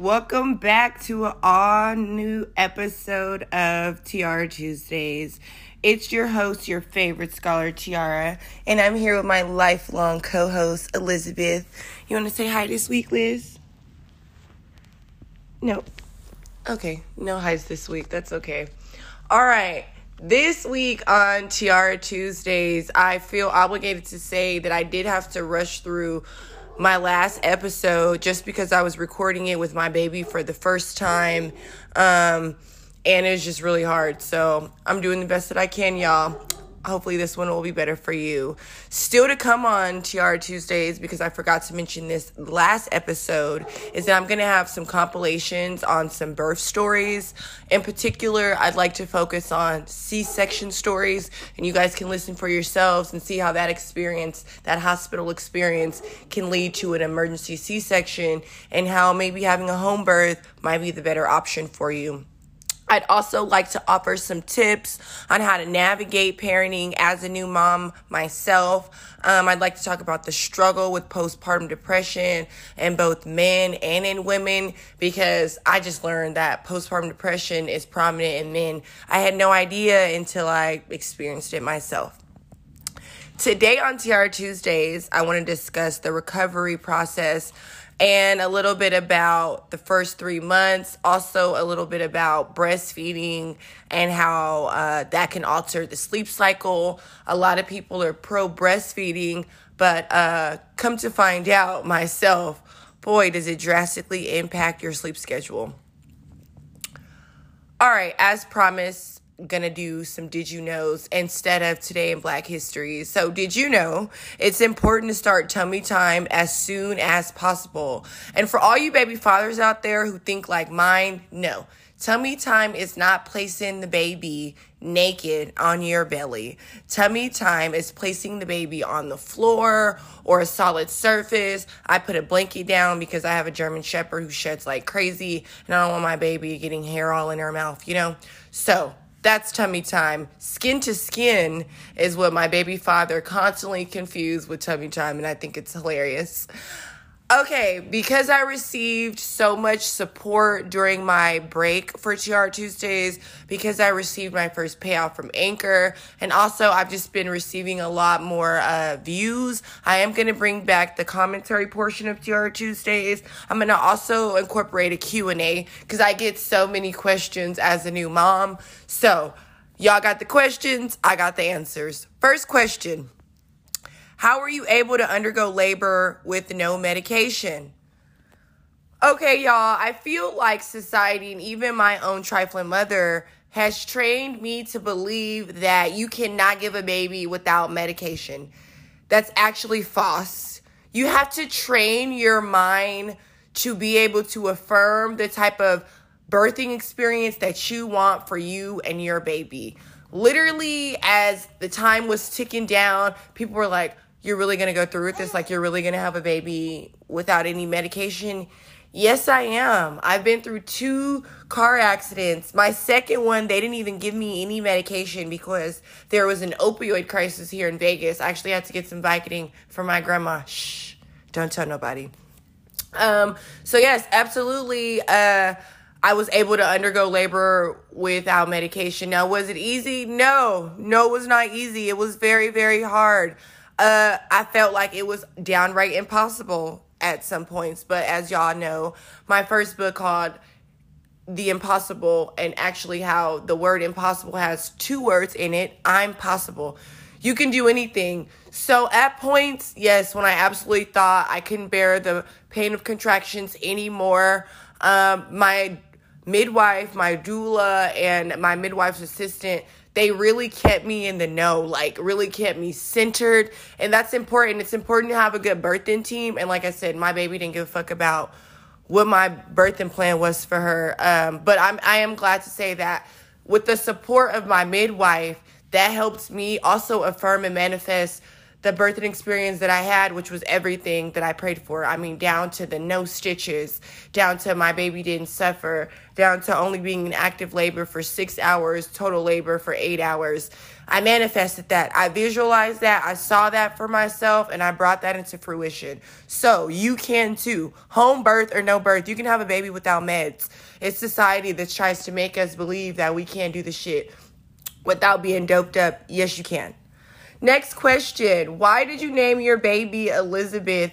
Welcome back to an all new episode of Tiara Tuesdays. It's your host, your favorite scholar, Tiara, and I'm here with my lifelong co host, Elizabeth. You want to say hi this week, Liz? No. Okay, no highs this week. That's okay. All right. This week on Tiara Tuesdays, I feel obligated to say that I did have to rush through my last episode just because I was recording it with my baby for the first time. Um, and it's just really hard. So I'm doing the best that I can, y'all. Hopefully, this one will be better for you. Still to come on TR Tuesdays, because I forgot to mention this last episode, is that I'm going to have some compilations on some birth stories. In particular, I'd like to focus on C section stories, and you guys can listen for yourselves and see how that experience, that hospital experience, can lead to an emergency C section, and how maybe having a home birth might be the better option for you. I'd also like to offer some tips on how to navigate parenting as a new mom myself. Um, I'd like to talk about the struggle with postpartum depression in both men and in women because I just learned that postpartum depression is prominent in men. I had no idea until I experienced it myself. Today on TR Tuesdays, I want to discuss the recovery process and a little bit about the first three months, also a little bit about breastfeeding and how uh, that can alter the sleep cycle. A lot of people are pro breastfeeding, but uh, come to find out myself, boy, does it drastically impact your sleep schedule. All right, as promised, gonna do some did you knows instead of today in black history. So did you know it's important to start tummy time as soon as possible. And for all you baby fathers out there who think like mine no. Tummy time is not placing the baby naked on your belly. Tummy time is placing the baby on the floor or a solid surface. I put a blanket down because i have a german shepherd who sheds like crazy and i don't want my baby getting hair all in her mouth you know? So that's tummy time. Skin to skin is what my baby father constantly confused with tummy time, and I think it's hilarious. Okay, because I received so much support during my break for TR Tuesdays, because I received my first payout from Anchor, and also I've just been receiving a lot more uh, views. I am going to bring back the commentary portion of TR Tuesdays. I'm going to also incorporate a Q&A because I get so many questions as a new mom. So, y'all got the questions, I got the answers. First question. How were you able to undergo labor with no medication? Okay, y'all, I feel like society and even my own trifling mother has trained me to believe that you cannot give a baby without medication. That's actually false. You have to train your mind to be able to affirm the type of birthing experience that you want for you and your baby. Literally, as the time was ticking down, people were like, you're really going to go through with this? Like, you're really going to have a baby without any medication? Yes, I am. I've been through two car accidents. My second one, they didn't even give me any medication because there was an opioid crisis here in Vegas. I actually had to get some Vicodin for my grandma. Shh, don't tell nobody. Um, so yes, absolutely. Uh, I was able to undergo labor without medication. Now, was it easy? No, no, it was not easy. It was very, very hard. Uh, I felt like it was downright impossible at some points. But as y'all know, my first book called The Impossible, and actually how the word impossible has two words in it I'm possible. You can do anything. So at points, yes, when I absolutely thought I couldn't bear the pain of contractions anymore, um, my midwife, my doula, and my midwife's assistant they really kept me in the know, like really kept me centered. And that's important. It's important to have a good birthing team. And like I said, my baby didn't give a fuck about what my birthing plan was for her. Um, but I'm I am glad to say that with the support of my midwife, that helped me also affirm and manifest the birthing experience that I had, which was everything that I prayed for. I mean, down to the no stitches, down to my baby didn't suffer, down to only being in active labor for six hours, total labor for eight hours. I manifested that. I visualized that. I saw that for myself and I brought that into fruition. So you can too. Home birth or no birth, you can have a baby without meds. It's society that tries to make us believe that we can't do the shit without being doped up. Yes, you can. Next question Why did you name your baby Elizabeth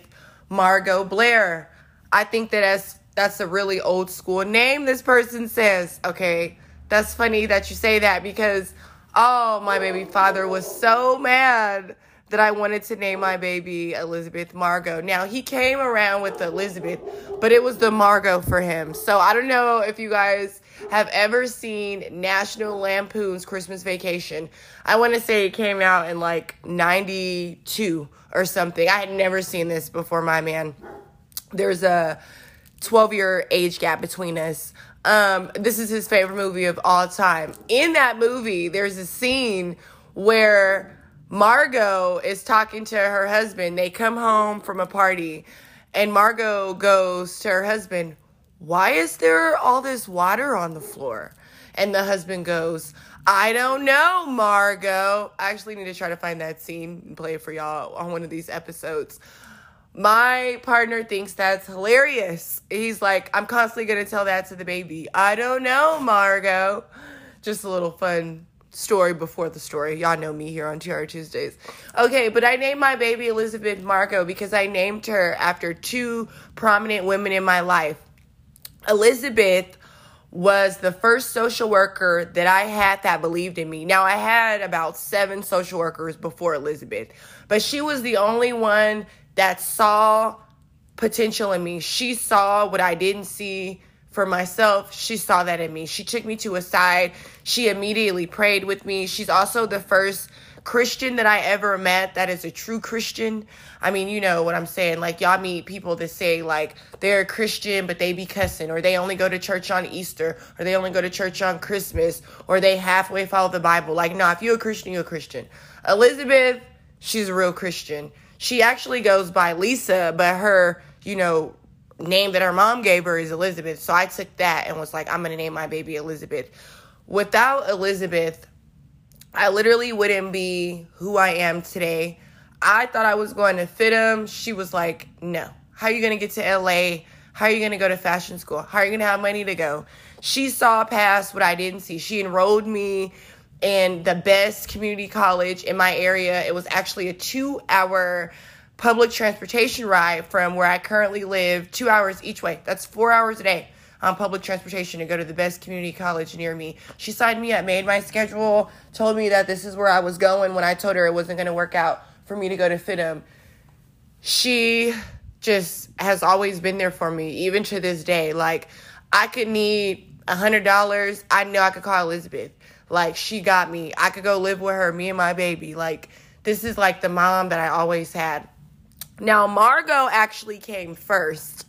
Margot Blair? I think that as that's a really old school name, this person says. Okay, that's funny that you say that because Oh, my baby father was so mad that I wanted to name my baby Elizabeth Margot. Now, he came around with Elizabeth, but it was the Margot for him. So I don't know if you guys have ever seen National Lampoon's Christmas Vacation. I want to say it came out in like 92 or something. I had never seen this before, my man. There's a 12 year age gap between us. Um, this is his favorite movie of all time. In that movie, there's a scene where Margot is talking to her husband. They come home from a party, and Margot goes to her husband, Why is there all this water on the floor? And the husband goes, I don't know, Margot. I actually need to try to find that scene and play it for y'all on one of these episodes. My partner thinks that's hilarious. He's like, I'm constantly going to tell that to the baby. I don't know, Margot. Just a little fun story before the story. Y'all know me here on TR Tuesdays. Okay, but I named my baby Elizabeth Margot because I named her after two prominent women in my life. Elizabeth was the first social worker that I had that believed in me. Now, I had about seven social workers before Elizabeth, but she was the only one that saw potential in me. She saw what I didn't see for myself. She saw that in me. She took me to a side. She immediately prayed with me. She's also the first Christian that I ever met that is a true Christian. I mean, you know what I'm saying. Like, y'all meet people that say, like, they're a Christian, but they be cussing, or they only go to church on Easter, or they only go to church on Christmas, or they halfway follow the Bible. Like, no, if you're a Christian, you're a Christian. Elizabeth, she's a real Christian. She actually goes by Lisa, but her, you know, name that her mom gave her is Elizabeth. So I took that and was like, I'm going to name my baby Elizabeth. Without Elizabeth, I literally wouldn't be who I am today. I thought I was going to FIDM. She was like, no. How are you going to get to LA? How are you going to go to fashion school? How are you going to have money to go? She saw past what I didn't see. She enrolled me in the best community college in my area. It was actually a two hour public transportation ride from where I currently live, two hours each way. That's four hours a day on public transportation to go to the best community college near me. She signed me up, made my schedule, told me that this is where I was going when I told her it wasn't going to work out for me to go to FIDM. She just has always been there for me, even to this day. Like, I could need a $100. I know I could call Elizabeth. Like she got me. I could go live with her, me and my baby. Like this is like the mom that I always had. Now Margot actually came first.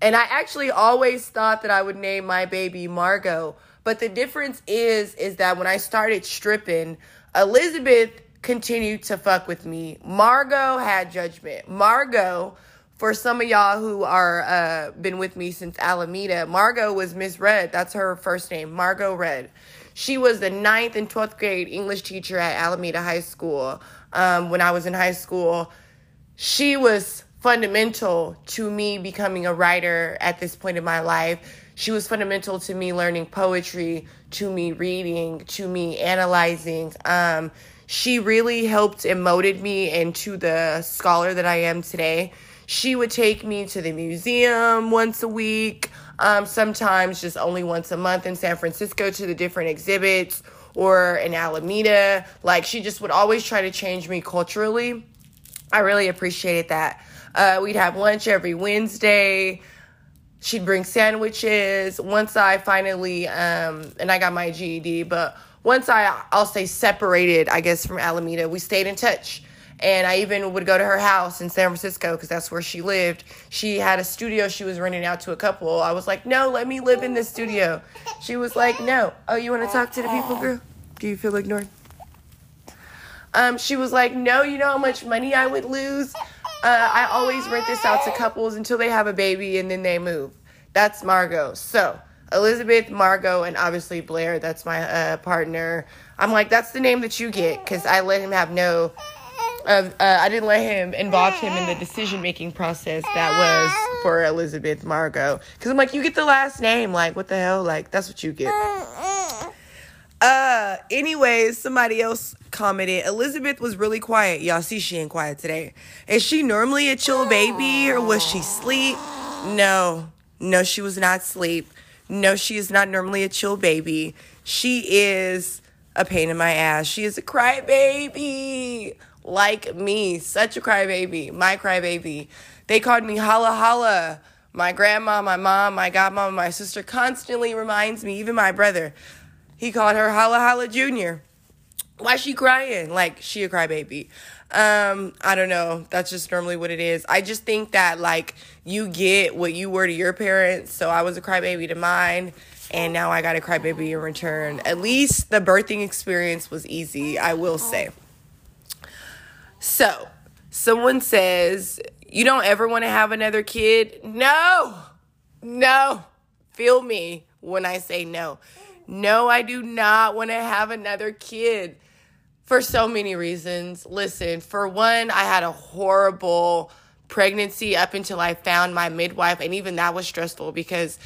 And I actually always thought that I would name my baby Margot. But the difference is is that when I started stripping, Elizabeth continued to fuck with me. Margot had judgment. Margot for some of y'all who are uh been with me since Alameda, Margot was Miss Red. That's her first name, Margot Red. She was the ninth and 12th grade English teacher at Alameda High School um, when I was in high school. She was fundamental to me becoming a writer at this point in my life. She was fundamental to me learning poetry, to me reading, to me analyzing. Um, she really helped and molded me into the scholar that I am today. She would take me to the museum once a week um, sometimes just only once a month in San Francisco to the different exhibits or in Alameda. Like she just would always try to change me culturally. I really appreciated that. Uh, we'd have lunch every Wednesday. She'd bring sandwiches. Once I finally, um, and I got my GED, but once I, I'll say separated, I guess, from Alameda, we stayed in touch. And I even would go to her house in San Francisco because that's where she lived. She had a studio she was renting out to a couple. I was like, no, let me live in this studio. She was like, no. Oh, you want to talk to the people, girl? Do you feel ignored? Um, she was like, no, you know how much money I would lose? Uh, I always rent this out to couples until they have a baby and then they move. That's Margot. So, Elizabeth, Margot, and obviously Blair, that's my uh, partner. I'm like, that's the name that you get because I let him have no. Uh, I didn't let him involve him in the decision making process that was for Elizabeth Margot. Because I'm like, you get the last name. Like, what the hell? Like, that's what you get. Uh, anyways, somebody else commented Elizabeth was really quiet. Y'all see she ain't quiet today. Is she normally a chill baby or was she sleep? No, no, she was not sleep. No, she is not normally a chill baby. She is a pain in my ass. She is a crybaby. Like me. Such a crybaby. My crybaby. They called me holla holla. My grandma, my mom, my godmom, my sister constantly reminds me, even my brother, he called her holla holla junior. Why she crying? Like she a crybaby. Um, I don't know. That's just normally what it is. I just think that like you get what you were to your parents. So I was a crybaby to mine, and now I got a crybaby in return. At least the birthing experience was easy, I will say. So, someone says, You don't ever want to have another kid? No, no. Feel me when I say no. No, I do not want to have another kid for so many reasons. Listen, for one, I had a horrible pregnancy up until I found my midwife, and even that was stressful because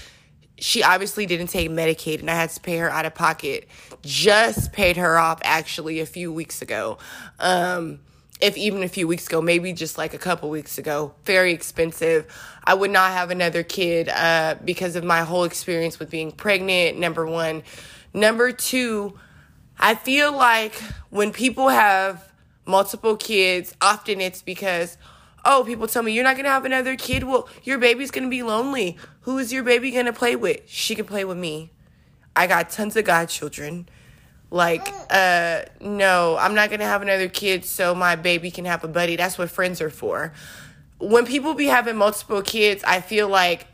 she obviously didn't take Medicaid and I had to pay her out of pocket. Just paid her off actually a few weeks ago. Um, if even a few weeks ago, maybe just like a couple weeks ago. Very expensive. I would not have another kid uh, because of my whole experience with being pregnant, number one. Number two, I feel like when people have multiple kids, often it's because, oh, people tell me you're not gonna have another kid. Well, your baby's gonna be lonely. Who is your baby gonna play with? She can play with me. I got tons of godchildren. Like, uh, no, I'm not gonna have another kid so my baby can have a buddy. That's what friends are for. When people be having multiple kids, I feel like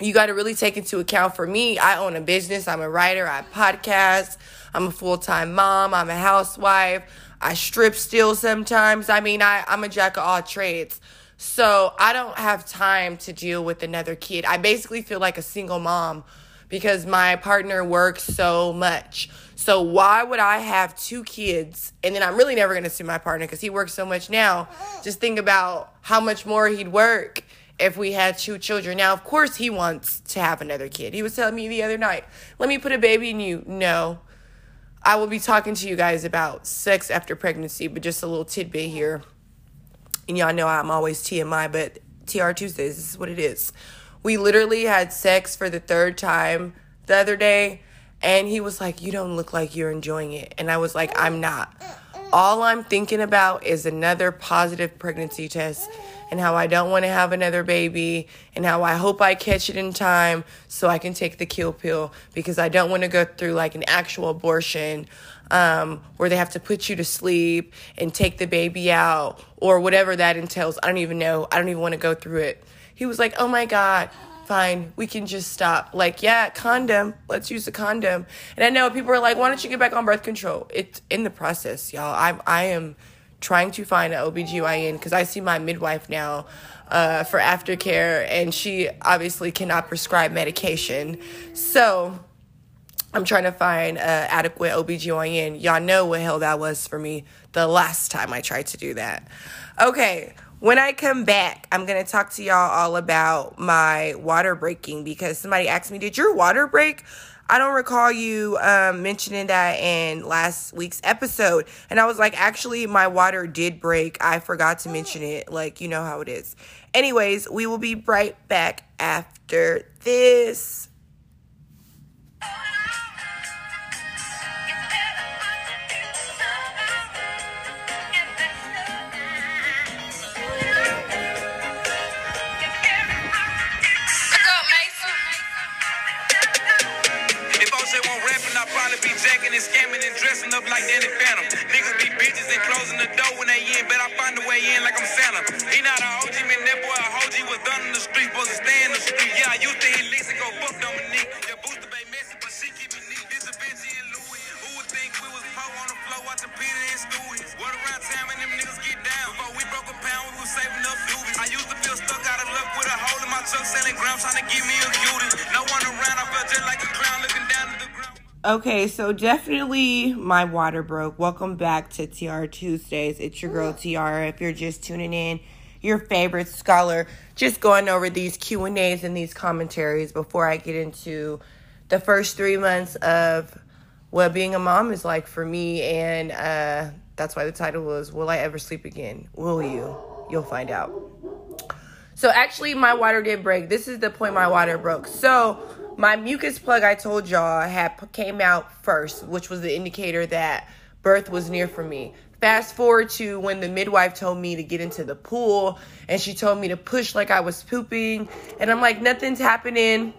you got to really take into account for me. I own a business. I'm a writer. I podcast. I'm a full time mom. I'm a housewife. I strip still sometimes. I mean, I, I'm a jack of all trades. So I don't have time to deal with another kid. I basically feel like a single mom because my partner works so much. So why would I have two kids and then I'm really never going to see my partner because he works so much now. Just think about how much more he'd work if we had two children. Now, of course, he wants to have another kid. He was telling me the other night, let me put a baby in you. No. I will be talking to you guys about sex after pregnancy, but just a little tidbit here. And y'all know I'm always TMI, but TR Tuesdays, this is what it is. We literally had sex for the third time the other day and he was like, You don't look like you're enjoying it. And I was like, I'm not. All I'm thinking about is another positive pregnancy test and how I don't want to have another baby and how I hope I catch it in time so I can take the kill pill because I don't want to go through like an actual abortion um, where they have to put you to sleep and take the baby out or whatever that entails. I don't even know. I don't even want to go through it. He was like, Oh my God, fine, we can just stop. Like, yeah, condom, let's use a condom. And I know people are like, why don't you get back on birth control? It's in the process, y'all. I, I am trying to find an OBGYN because I see my midwife now uh, for aftercare, and she obviously cannot prescribe medication. So, I'm trying to find an adequate OBGYN. Y'all know what hell that was for me the last time I tried to do that. Okay, when I come back, I'm going to talk to y'all all about my water breaking because somebody asked me, Did your water break? I don't recall you um, mentioning that in last week's episode. And I was like, Actually, my water did break. I forgot to mention it. Like, you know how it is. Anyways, we will be right back after this. Be jacking and scamming and dressing up like Danny Phantom. Niggas be bitches and closing the door when they in, but I find a way in like I'm Santa. He not a OG, man, that boy a OG was done in the street, supposed to stay in the street. Yeah, I used to hit licks and go fuck Dominique. Your booster bay messy, but she keep it neat. This a Benji and Louis. Who would think we was po on the floor watching Peter and Stewie? What around time and them niggas get down? Before we broke a pound, we was saving up doobies. I used to feel stuck out of luck with a hole in my truck, selling grams, trying to give me a cutie. No one around, I felt just like a clown looking down at the. Okay, so definitely my water broke. Welcome back to TR Tuesdays. It's your girl Tiara. If you're just tuning in, your favorite scholar, just going over these Q and these commentaries before I get into the first three months of what being a mom is like for me, and uh, that's why the title was "Will I Ever Sleep Again?" Will you? You'll find out. So actually, my water did break. This is the point my water broke. So my mucus plug I told y'all had came out first, which was the indicator that birth was near for me. Fast forward to when the midwife told me to get into the pool and she told me to push like I was pooping. And I'm like, nothing's happening.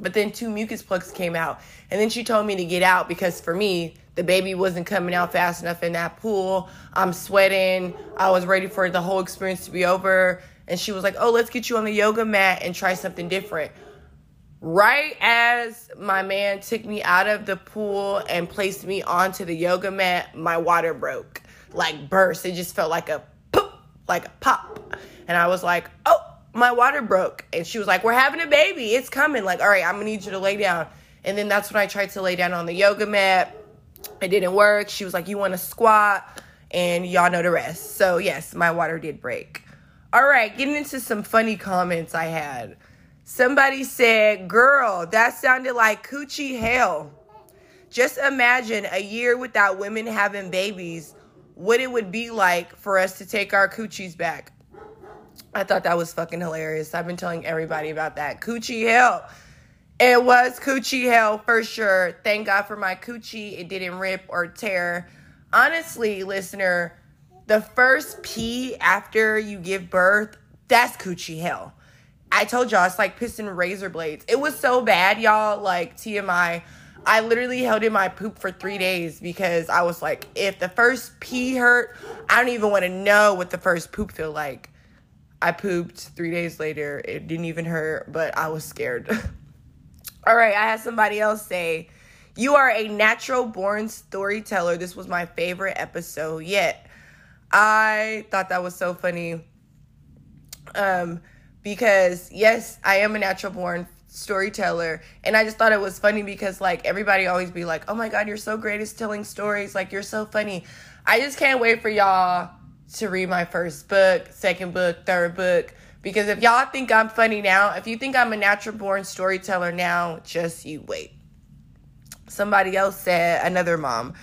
But then two mucus plugs came out. And then she told me to get out because for me, the baby wasn't coming out fast enough in that pool. I'm sweating. I was ready for the whole experience to be over. And she was like, oh, let's get you on the yoga mat and try something different. Right as my man took me out of the pool and placed me onto the yoga mat, my water broke. Like burst. It just felt like a poop, like a pop. And I was like, oh, my water broke. And she was like, We're having a baby. It's coming. Like, all right, I'm gonna need you to lay down. And then that's when I tried to lay down on the yoga mat. It didn't work. She was like, You wanna squat? And y'all know the rest. So, yes, my water did break. All right, getting into some funny comments I had. Somebody said, Girl, that sounded like coochie hell. Just imagine a year without women having babies, what it would be like for us to take our coochies back. I thought that was fucking hilarious. I've been telling everybody about that. Coochie hell. It was coochie hell for sure. Thank God for my coochie. It didn't rip or tear. Honestly, listener, the first pee after you give birth, that's coochie hell. I told y'all it's like pissing razor blades. It was so bad, y'all. Like TMI. I literally held in my poop for three days because I was like, if the first pee hurt, I don't even want to know what the first poop feel like. I pooped three days later. It didn't even hurt, but I was scared. All right, I had somebody else say, You are a natural born storyteller. This was my favorite episode yet. I thought that was so funny. Um, because yes, I am a natural born storyteller and i just thought it was funny because like everybody always be like oh my god you're so great at telling stories like you're so funny i just can't wait for y'all to read my first book, second book, third book. Because if y'all think I'm funny now, if you think I'm a natural born storyteller now, just you wait. Somebody else said, another mom,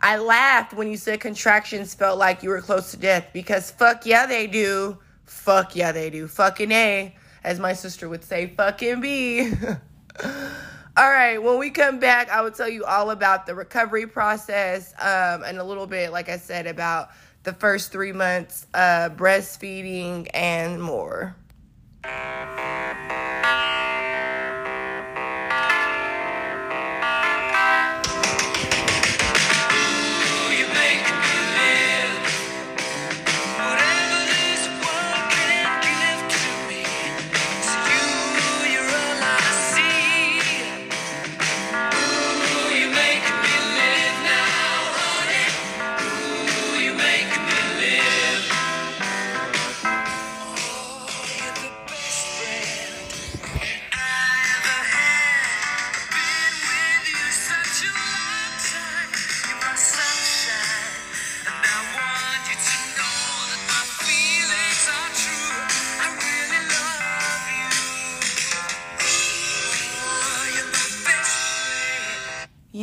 I laughed when you said contractions felt like you were close to death because fuck yeah, they do. Fuck yeah, they do. Fucking A, as my sister would say, fucking B. all right, when we come back, I will tell you all about the recovery process um, and a little bit, like I said, about the first three months, uh, breastfeeding, and more.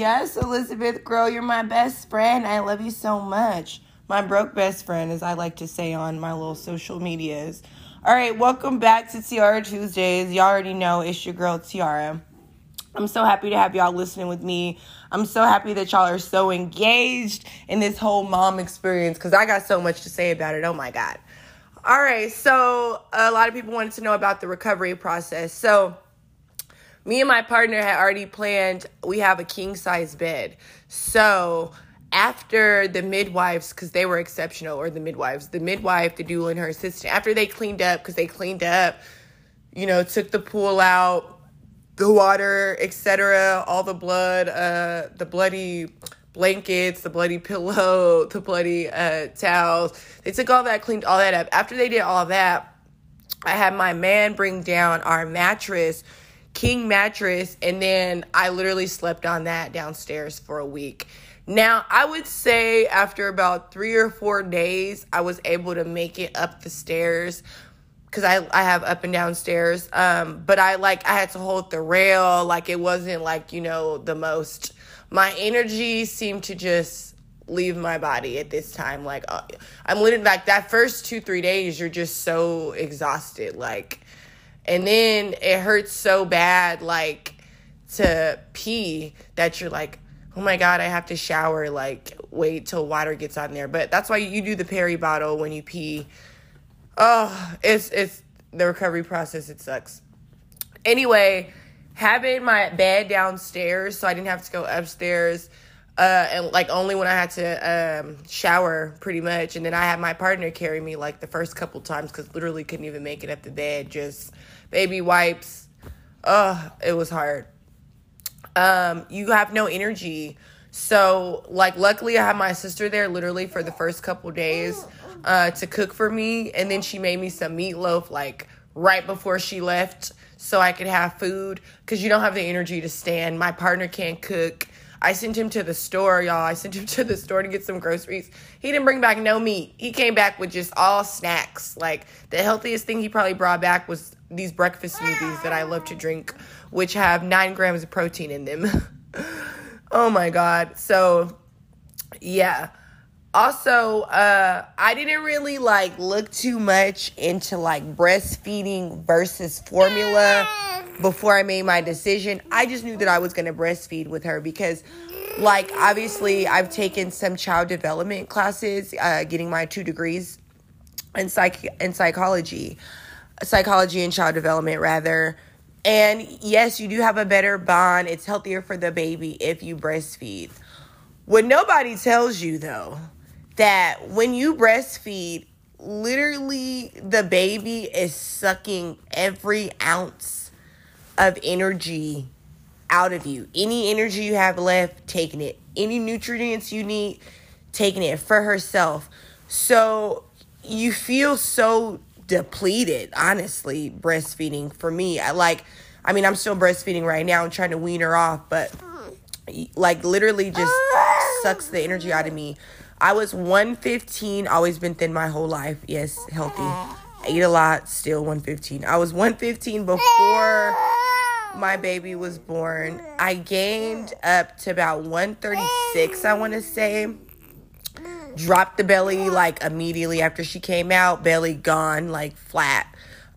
Yes, Elizabeth, girl, you're my best friend. I love you so much. My broke best friend, as I like to say on my little social medias. All right, welcome back to Tiara Tuesdays. Y'all already know it's your girl Tiara. I'm so happy to have y'all listening with me. I'm so happy that y'all are so engaged in this whole mom experience because I got so much to say about it. Oh my God. All right, so a lot of people wanted to know about the recovery process. So, me and my partner had already planned we have a king size bed so after the midwives because they were exceptional or the midwives the midwife the doula and her assistant after they cleaned up because they cleaned up you know took the pool out the water etc all the blood uh the bloody blankets, the bloody pillow, the bloody uh, towels. They took all that, cleaned all that up. After they did all that, I had my man bring down our mattress, king mattress, and then I literally slept on that downstairs for a week. Now, I would say after about three or four days, I was able to make it up the stairs because I, I have up and down stairs. Um, but I like, I had to hold the rail. Like, it wasn't like, you know, the most, my energy seemed to just leave my body at this time. Like, uh, I'm literally like that first two, three days, you're just so exhausted. Like, and then it hurts so bad, like, to pee that you're like, oh my god, I have to shower. Like, wait till water gets on there. But that's why you do the peri bottle when you pee. Oh, it's it's the recovery process. It sucks. Anyway, having my bed downstairs, so I didn't have to go upstairs. Uh, and like only when I had to um, shower, pretty much, and then I had my partner carry me like the first couple times because literally couldn't even make it up the bed. Just baby wipes. Oh, it was hard um, you have no energy. So, like, luckily, I had my sister there literally for the first couple days uh, to cook for me. And then she made me some meatloaf, like, right before she left so I could have food because you don't have the energy to stand. My partner can't cook. I sent him to the store, y'all. I sent him to the store to get some groceries. He didn't bring back no meat. He came back with just all snacks. Like, the healthiest thing he probably brought back was these breakfast smoothies that I love to drink which have nine grams of protein in them. oh my God. So, yeah. Also, uh, I didn't really like look too much into like breastfeeding versus formula before I made my decision. I just knew that I was going to breastfeed with her because, like, obviously, I've taken some child development classes, uh, getting my two degrees in psych in psychology, psychology and child development rather. And yes, you do have a better bond. It's healthier for the baby if you breastfeed. What nobody tells you though, that when you breastfeed, literally the baby is sucking every ounce of energy out of you. Any energy you have left, taking it. Any nutrients you need, taking it for herself. So you feel so depleted, honestly, breastfeeding for me. I like I mean, I'm still breastfeeding right now and trying to wean her off, but like literally just sucks the energy out of me. I was 115, always been thin my whole life. Yes, healthy. Ate a lot, still 115. I was 115 before my baby was born. I gained up to about 136, I want to say dropped the belly like immediately after she came out, belly gone, like flat.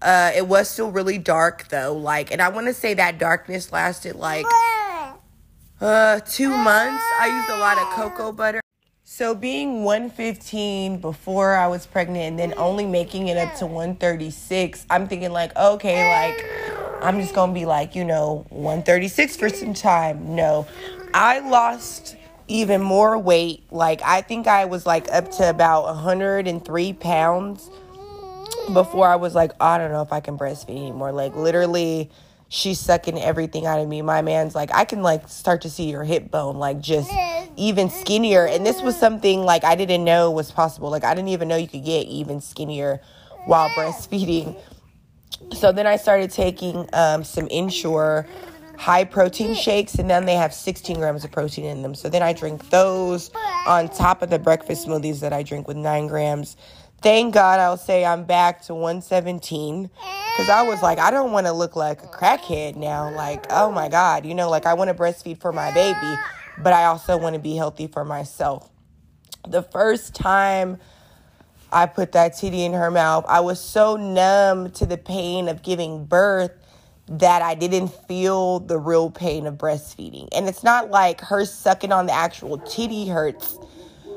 Uh, it was still really dark though, like, and I want to say that darkness lasted like uh two months. I used a lot of cocoa butter. So being 115 before I was pregnant and then only making it up to 136, I'm thinking like, okay, like I'm just gonna be like, you know, 136 for some time. No, I lost even more weight. Like, I think I was like up to about 103 pounds before I was like, I don't know if I can breastfeed anymore. Like, literally, she's sucking everything out of me. My man's like, I can like start to see your hip bone, like, just even skinnier. And this was something like I didn't know was possible. Like, I didn't even know you could get even skinnier while breastfeeding. So then I started taking um, some Ensure high protein shakes, and then they have 16 grams of protein in them. So then I drink those on top of the breakfast smoothies that I drink with nine grams. Thank God I'll say I'm back to 117 because I was like, I don't want to look like a crackhead now. Like, oh my God, you know, like I want to breastfeed for my baby, but I also want to be healthy for myself. The first time I put that titty in her mouth, I was so numb to the pain of giving birth that I didn't feel the real pain of breastfeeding. And it's not like her sucking on the actual titty hurts.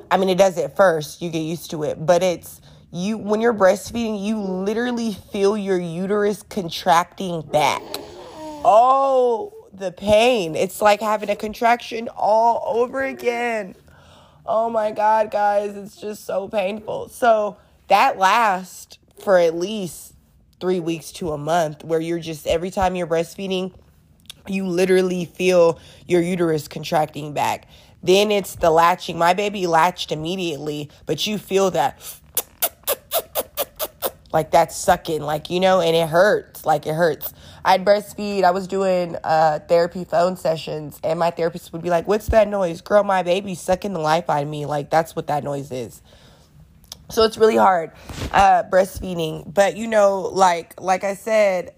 I mean, it does at first, you get used to it, but it's you when you're breastfeeding, you literally feel your uterus contracting back. Oh, the pain. It's like having a contraction all over again. Oh my God, guys, it's just so painful. So that lasts for at least three weeks to a month where you're just every time you're breastfeeding, you literally feel your uterus contracting back. Then it's the latching. My baby latched immediately, but you feel that like that's sucking, like you know, and it hurts. Like it hurts. I'd breastfeed. I was doing uh, therapy phone sessions, and my therapist would be like, "What's that noise, girl? My baby's sucking the life out of me. Like that's what that noise is." So it's really hard uh, breastfeeding, but you know, like like I said,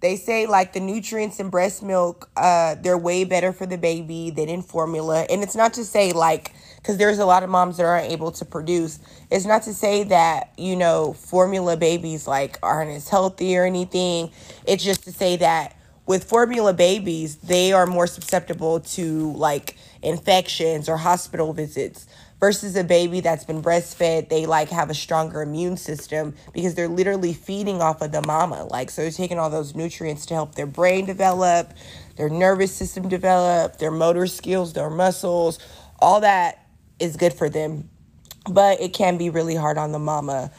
they say like the nutrients in breast milk, uh, they're way better for the baby than in formula, and it's not to say like because there's a lot of moms that aren't able to produce. It's not to say that, you know, formula babies like aren't as healthy or anything. It's just to say that with formula babies, they are more susceptible to like infections or hospital visits versus a baby that's been breastfed they like have a stronger immune system because they're literally feeding off of the mama like so they're taking all those nutrients to help their brain develop their nervous system develop their motor skills their muscles all that is good for them, but it can be really hard on the mama.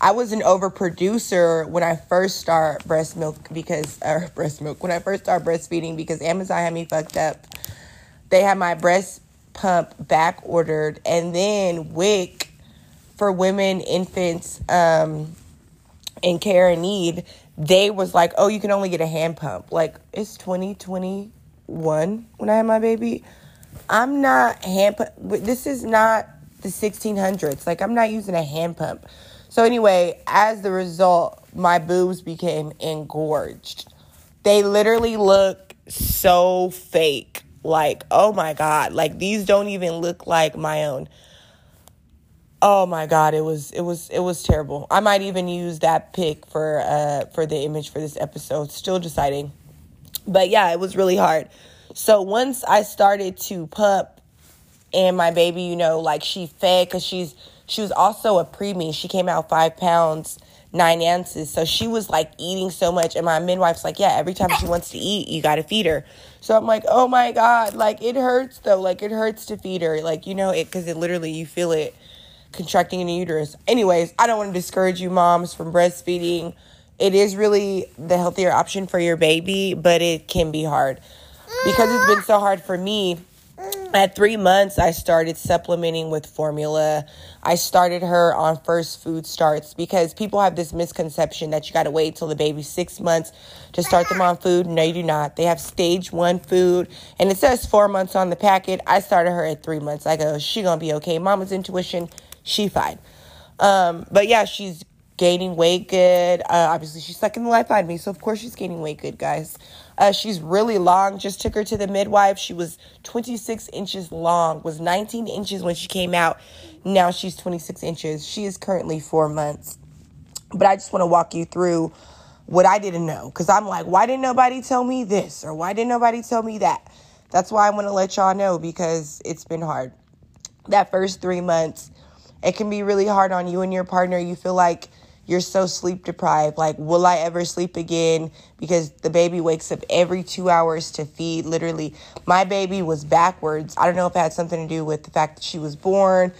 I was an overproducer when I first start breast milk because or breast milk when I first started breastfeeding because Amazon had me fucked up. They had my breast pump back ordered, and then WIC for women, infants, um, in care and need. They was like, oh, you can only get a hand pump. Like it's twenty twenty one when I had my baby. I'm not hand pump. This is not the 1600s. Like I'm not using a hand pump. So anyway, as the result, my boobs became engorged. They literally look so fake. Like, oh my god, like these don't even look like my own. Oh my god, it was it was it was terrible. I might even use that pic for uh for the image for this episode. Still deciding. But yeah, it was really hard. So once I started to pump and my baby, you know, like she fed because she's she was also a preemie. She came out five pounds nine ounces. So she was like eating so much. And my midwife's like, yeah, every time she wants to eat, you got to feed her. So I'm like, oh my God, like it hurts though. Like it hurts to feed her. Like, you know, it, cause it literally, you feel it contracting in the uterus. Anyways, I don't want to discourage you moms from breastfeeding. It is really the healthier option for your baby, but it can be hard because it's been so hard for me at three months, I started supplementing with formula. I started her on first food starts because people have this misconception that you got to wait till the baby's six months to start them on food. No, you do not. They have stage one food, and it says four months on the packet. I started her at three months. I go, she gonna be okay. Mama's intuition, she fine. Um, but yeah, she's gaining weight good. Uh, obviously, she's sucking the life out of me, so of course she's gaining weight good, guys. Uh, she's really long. Just took her to the midwife. She was 26 inches long, was 19 inches when she came out. Now she's 26 inches. She is currently four months. But I just want to walk you through what I didn't know. Because I'm like, why didn't nobody tell me this? Or why didn't nobody tell me that? That's why I want to let y'all know because it's been hard. That first three months, it can be really hard on you and your partner. You feel like you're so sleep deprived. Like, will I ever sleep again? Because the baby wakes up every two hours to feed. Literally, my baby was backwards. I don't know if it had something to do with the fact that she was born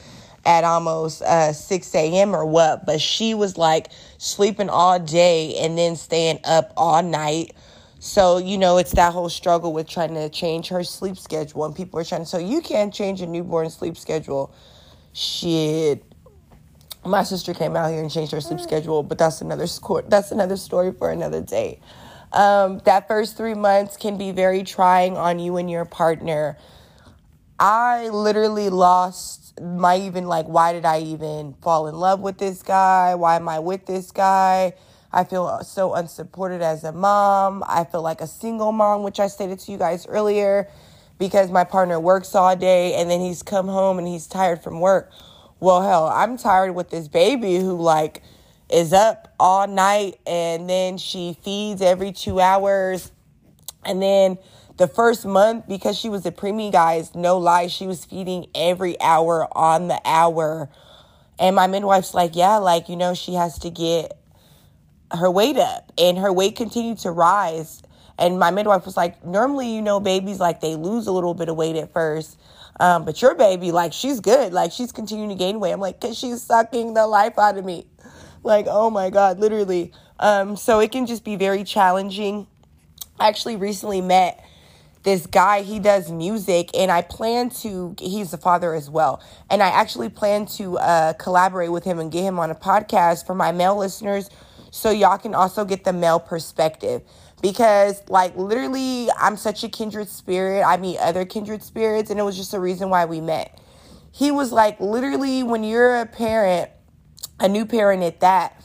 at almost uh, 6 a.m. or what, but she was like sleeping all day and then staying up all night. So, you know, it's that whole struggle with trying to change her sleep schedule. And people are trying to, so you can't change a newborn sleep schedule. Shit my sister came out here and changed her sleep schedule, but that's another score. That's another story for another day. Um, that first three months can be very trying on you and your partner. I literally lost my even like, why did I even fall in love with this guy? Why am I with this guy? I feel so unsupported as a mom. I feel like a single mom, which I stated to you guys earlier, because my partner works all day and then he's come home and he's tired from work well, hell, I'm tired with this baby who, like, is up all night and then she feeds every two hours. And then the first month, because she was a preemie, guys, no lie, she was feeding every hour on the hour. And my midwife's like, yeah, like, you know, she has to get her weight up. And her weight continued to rise. And my midwife was like, normally, you know, babies, like, they lose a little bit of weight at first. Um, but your baby, like, she's good. Like, she's continuing to gain weight. I'm like, because she's sucking the life out of me. Like, oh my God, literally. Um, so it can just be very challenging. I actually recently met this guy he does music and i plan to he's a father as well and i actually plan to uh, collaborate with him and get him on a podcast for my male listeners so y'all can also get the male perspective because like literally i'm such a kindred spirit i meet other kindred spirits and it was just a reason why we met he was like literally when you're a parent a new parent at that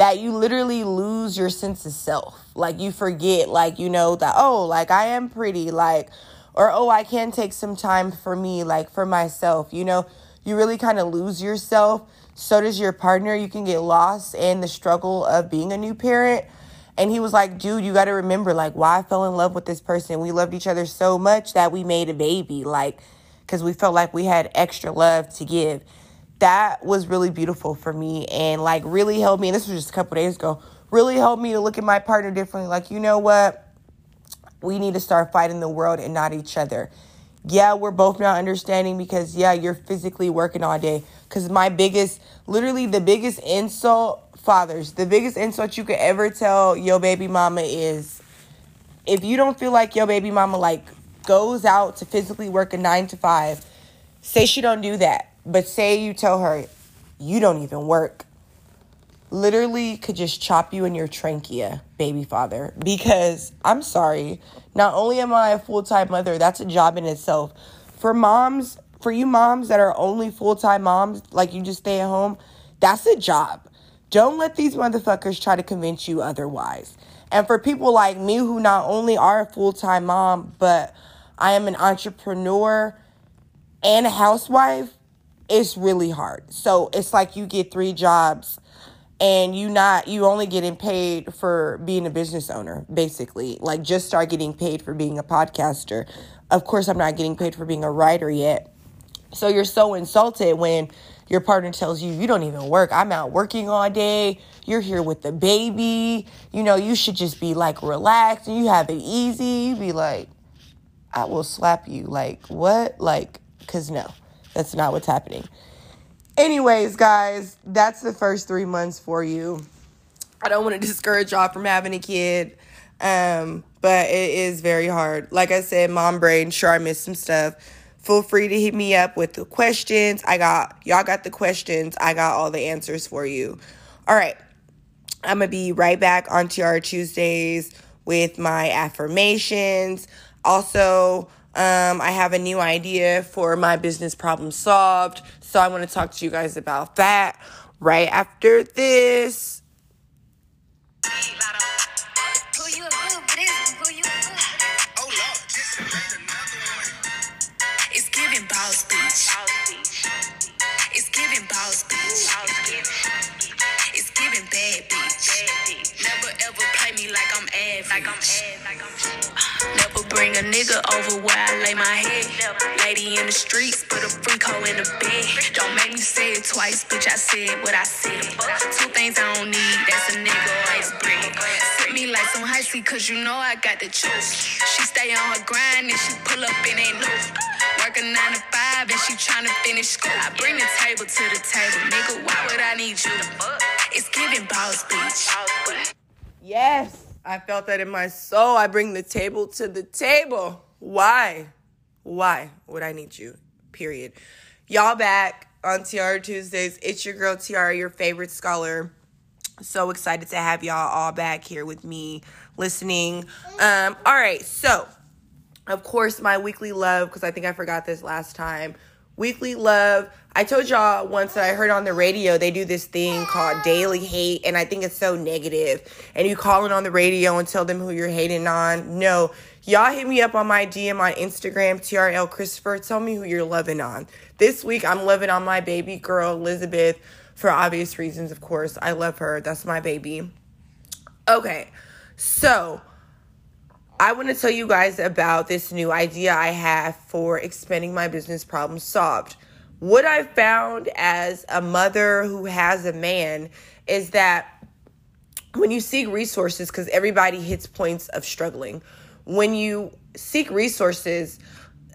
that you literally lose your sense of self. Like you forget, like, you know, that, oh, like I am pretty, like, or oh, I can take some time for me, like for myself. You know, you really kind of lose yourself. So does your partner. You can get lost in the struggle of being a new parent. And he was like, dude, you got to remember, like, why I fell in love with this person. We loved each other so much that we made a baby, like, because we felt like we had extra love to give that was really beautiful for me and like really helped me. And this was just a couple days ago. Really helped me to look at my partner differently. Like, you know what? We need to start fighting the world and not each other. Yeah, we're both not understanding because, yeah, you're physically working all day. Because my biggest, literally, the biggest insult, fathers, the biggest insult you could ever tell your baby mama is if you don't feel like your baby mama, like, goes out to physically work a nine to five, say she don't do that but say you tell her you don't even work. Literally could just chop you in your trachea, baby father. Because I'm sorry, not only am I a full time mother, that's a job in itself. For moms, for you moms that are only full time moms, like you just stay at home, that's a job. Don't let these motherfuckers try to convince you otherwise. And for people like me who not only are a full time mom, but I am an entrepreneur and a housewife, it's really hard. So it's like you get three jobs and you not you only getting paid for being a business owner basically like just start getting paid for being a podcaster of course i'm not getting paid for being a writer yet so you're so insulted when your partner tells you you don't even work i'm out working all day you're here with the baby you know you should just be like relaxed and you have it easy you be like i will slap you like what like because no that's not what's happening. Anyways, guys, that's the first three months for you. I don't want to discourage y'all from having a kid, um, but it is very hard. Like I said, mom brain, sure I missed some stuff. Feel free to hit me up with the questions. I got y'all got the questions. I got all the answers for you. All right. I'm gonna be right back on Tiara Tuesdays with my affirmations. Also, um, I have a new idea for my business problem solved. So I want to talk to you guys about that right after this. Boss bitch. It's giving bad bitch. Never ever play me like I'm average. Like I'm Never Bring a nigga over where I lay my head. Lady in the streets, put a freak hoe in the bed. Don't make me say it twice, bitch. I said what I said. Two things I don't need, that's a nigga high cause you know I got the juice. She stay on her grind and she pull up and ain't loose. Work a nine to five and she tryna finish school. I bring the table to the table, nigga. Why would I need you? It's giving boss, bitch. Yes. I felt that in my soul. I bring the table to the table. Why? Why would I need you? Period. Y'all back on Tiara Tuesdays. It's your girl Tiara, your favorite scholar. So excited to have y'all all back here with me listening. Um, all right, so of course, my weekly love, because I think I forgot this last time. Weekly love. I told y'all once that I heard on the radio they do this thing called daily hate, and I think it's so negative. And you call in on the radio and tell them who you're hating on. No, y'all hit me up on my DM on Instagram, TRL Christopher. Tell me who you're loving on. This week I'm loving on my baby girl, Elizabeth, for obvious reasons, of course. I love her. That's my baby. Okay, so I want to tell you guys about this new idea I have for expanding my business problem solved. What I found as a mother who has a man is that when you seek resources, because everybody hits points of struggling, when you seek resources,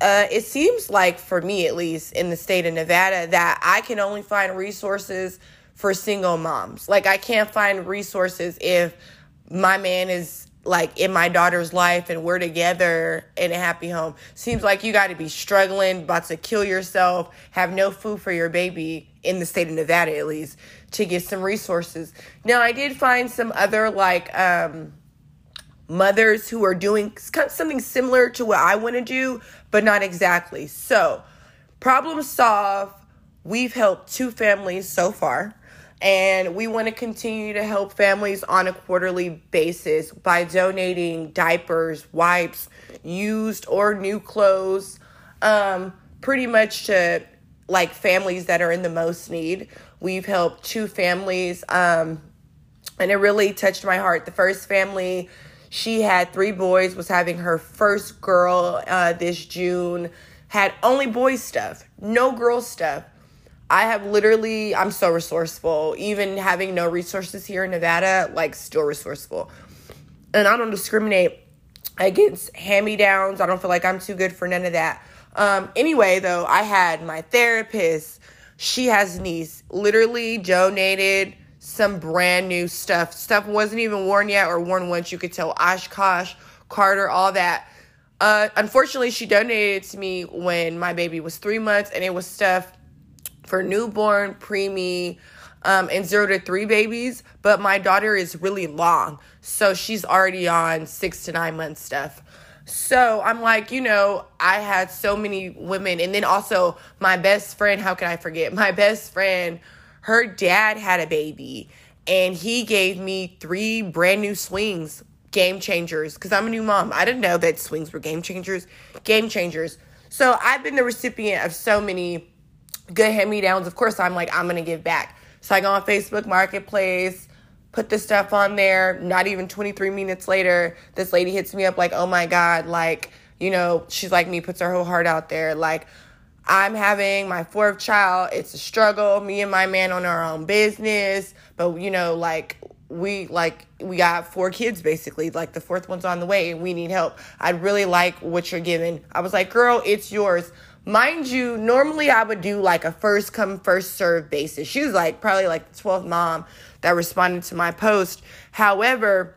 uh, it seems like for me at least in the state of Nevada that I can only find resources for single moms. Like I can't find resources if my man is like in my daughter's life and we're together in a happy home. Seems like you got to be struggling, about to kill yourself, have no food for your baby in the state of Nevada at least to get some resources. Now, I did find some other like um mothers who are doing something similar to what I want to do, but not exactly. So, problem solve, we've helped two families so far and we want to continue to help families on a quarterly basis by donating diapers, wipes, used or new clothes, um, pretty much to like families that are in the most need. We've helped two families, um, and it really touched my heart. The first family, she had three boys, was having her first girl uh, this June, had only boy stuff, no girl stuff I have literally, I'm so resourceful. Even having no resources here in Nevada, like, still resourceful. And I don't discriminate against hand me downs. I don't feel like I'm too good for none of that. Um, anyway, though, I had my therapist, she has niece, literally donated some brand new stuff. Stuff wasn't even worn yet or worn once. You could tell Oshkosh, Carter, all that. Uh, unfortunately, she donated to me when my baby was three months, and it was stuff for newborn, preemie, um, and zero to three babies. But my daughter is really long, so she's already on six to nine month stuff. So I'm like, you know, I had so many women, and then also my best friend. How can I forget my best friend? Her dad had a baby, and he gave me three brand new swings, game changers. Because I'm a new mom, I didn't know that swings were game changers. Game changers. So I've been the recipient of so many good hand me downs. Of course, I'm like, I'm going to give back. So I go on Facebook Marketplace, put the stuff on there. Not even 23 minutes later, this lady hits me up like, oh my God, like, you know, she's like me, puts her whole heart out there. Like, I'm having my fourth child. It's a struggle. Me and my man on our own business. But, you know, like, we like we got four kids basically like the fourth one's on the way and we need help i'd really like what you're giving i was like girl it's yours Mind you, normally I would do like a first come, first serve basis. She was like probably like the 12th mom that responded to my post. However,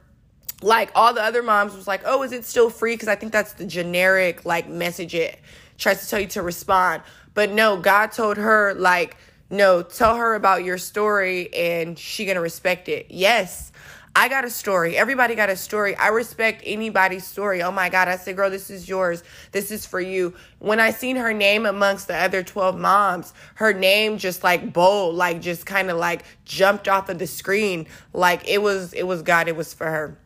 like all the other moms was like, oh, is it still free? Because I think that's the generic like message it tries to tell you to respond. But no, God told her like, no, tell her about your story and she gonna respect it. Yes. I got a story. Everybody got a story. I respect anybody's story. Oh my God. I said, girl, this is yours. This is for you. When I seen her name amongst the other 12 moms, her name just like bold, like just kind of like jumped off of the screen. Like it was, it was God. It was for her.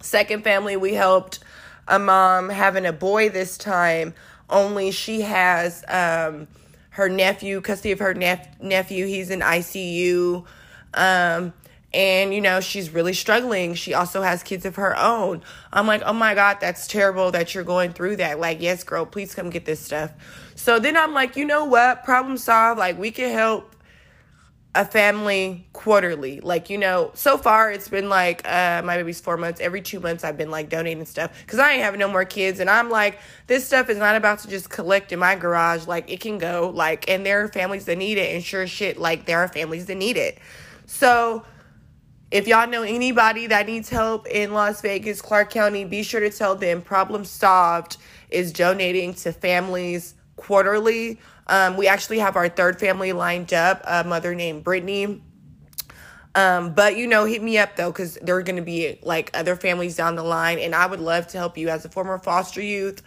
Second family, we helped a mom having a boy this time, only she has, um, her nephew, custody of her nep- nephew. He's in ICU. Um, and you know she's really struggling. She also has kids of her own. I'm like oh my god that's terrible that you're going through that. Like yes girl please come get this stuff. So then i'm like you know what? Problem solved. Like we can help a family quarterly. Like you know so far it's been like uh my baby's four months. Every two months i've been like donating stuff because i ain't having no more kids. And i'm like this stuff is not about to just collect in my garage. Like it can go. Like and there are families that need it. And sure shit like there are families that need it. So if y'all know anybody that needs help in Las Vegas, Clark County, be sure to tell them Problem Solved is donating to families quarterly. Um, we actually have our third family lined up, a mother named Brittany. Um, but you know, hit me up though, because there are going to be like other families down the line, and I would love to help you as a former foster youth,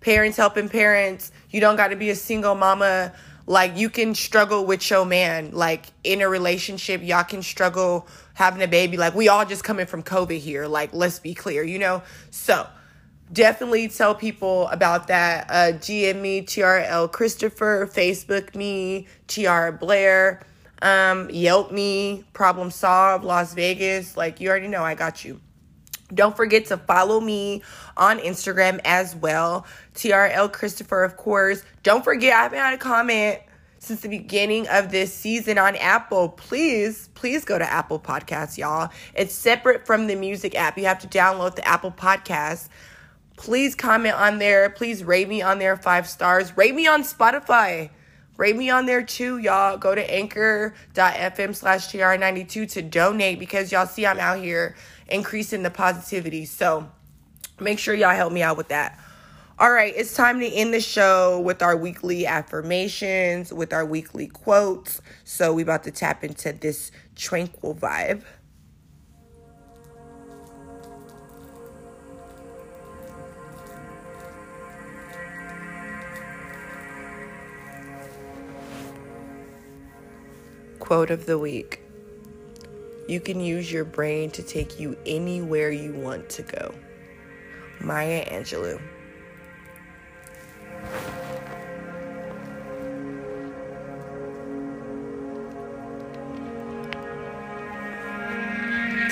parents helping parents. You don't got to be a single mama. Like you can struggle with your man, like in a relationship, y'all can struggle having a baby. Like we all just coming from COVID here. Like let's be clear, you know. So definitely tell people about that. Uh, GM me, TRL Christopher, Facebook me, TR Blair, um, Yelp me, Problem Solved, Las Vegas. Like you already know, I got you. Don't forget to follow me on Instagram as well. TRL Christopher, of course. Don't forget, I haven't had a comment since the beginning of this season on Apple. Please, please go to Apple Podcasts, y'all. It's separate from the music app. You have to download the Apple Podcast. Please comment on there. Please rate me on there five stars. Rate me on Spotify. Rate me on there too, y'all. Go to anchor.fm slash TR92 to donate because y'all see I'm out here increasing the positivity. So make sure y'all help me out with that. All right, it's time to end the show with our weekly affirmations, with our weekly quotes. So we about to tap into this tranquil vibe. Quote of the week You can use your brain to take you anywhere you want to go. Maya Angelou.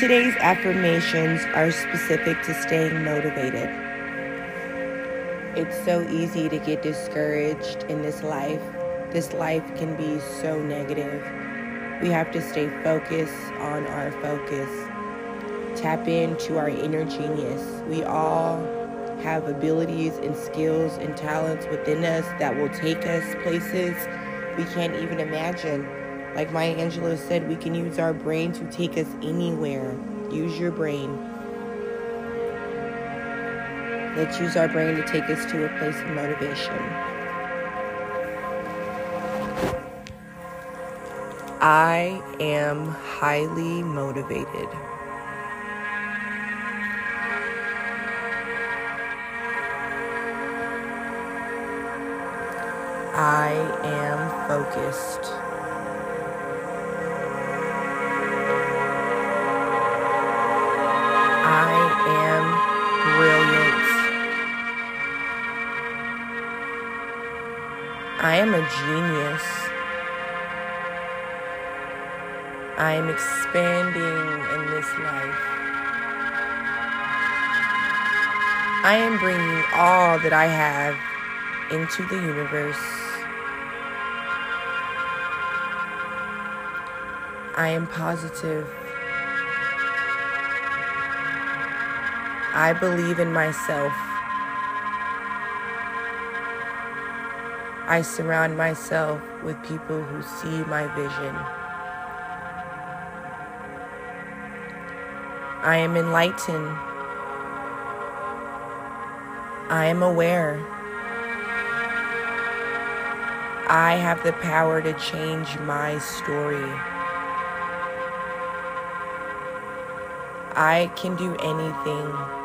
Today's affirmations are specific to staying motivated. It's so easy to get discouraged in this life. This life can be so negative. We have to stay focused on our focus. Tap into our inner genius. We all have abilities and skills and talents within us that will take us places we can't even imagine. Like Maya Angelou said, we can use our brain to take us anywhere. Use your brain. Let's use our brain to take us to a place of motivation. I am highly motivated. I am focused. Am a genius. I am expanding in this life. I am bringing all that I have into the universe. I am positive. I believe in myself. I surround myself with people who see my vision. I am enlightened. I am aware. I have the power to change my story. I can do anything.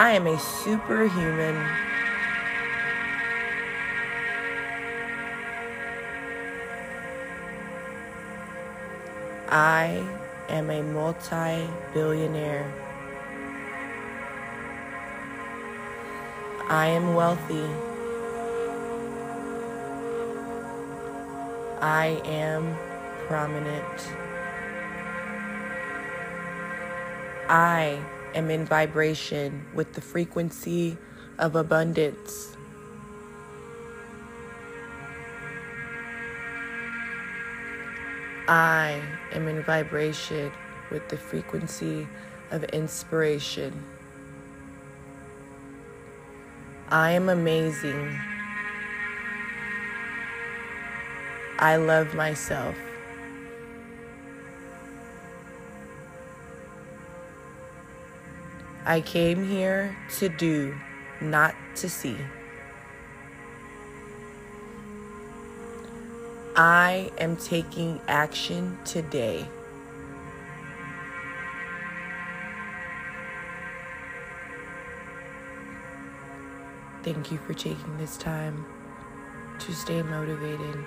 I am a superhuman. I am a multi billionaire. I am wealthy. I am prominent. I am in vibration with the frequency of abundance. I am in vibration with the frequency of inspiration. I am amazing. I love myself. I came here to do, not to see. I am taking action today. Thank you for taking this time to stay motivated.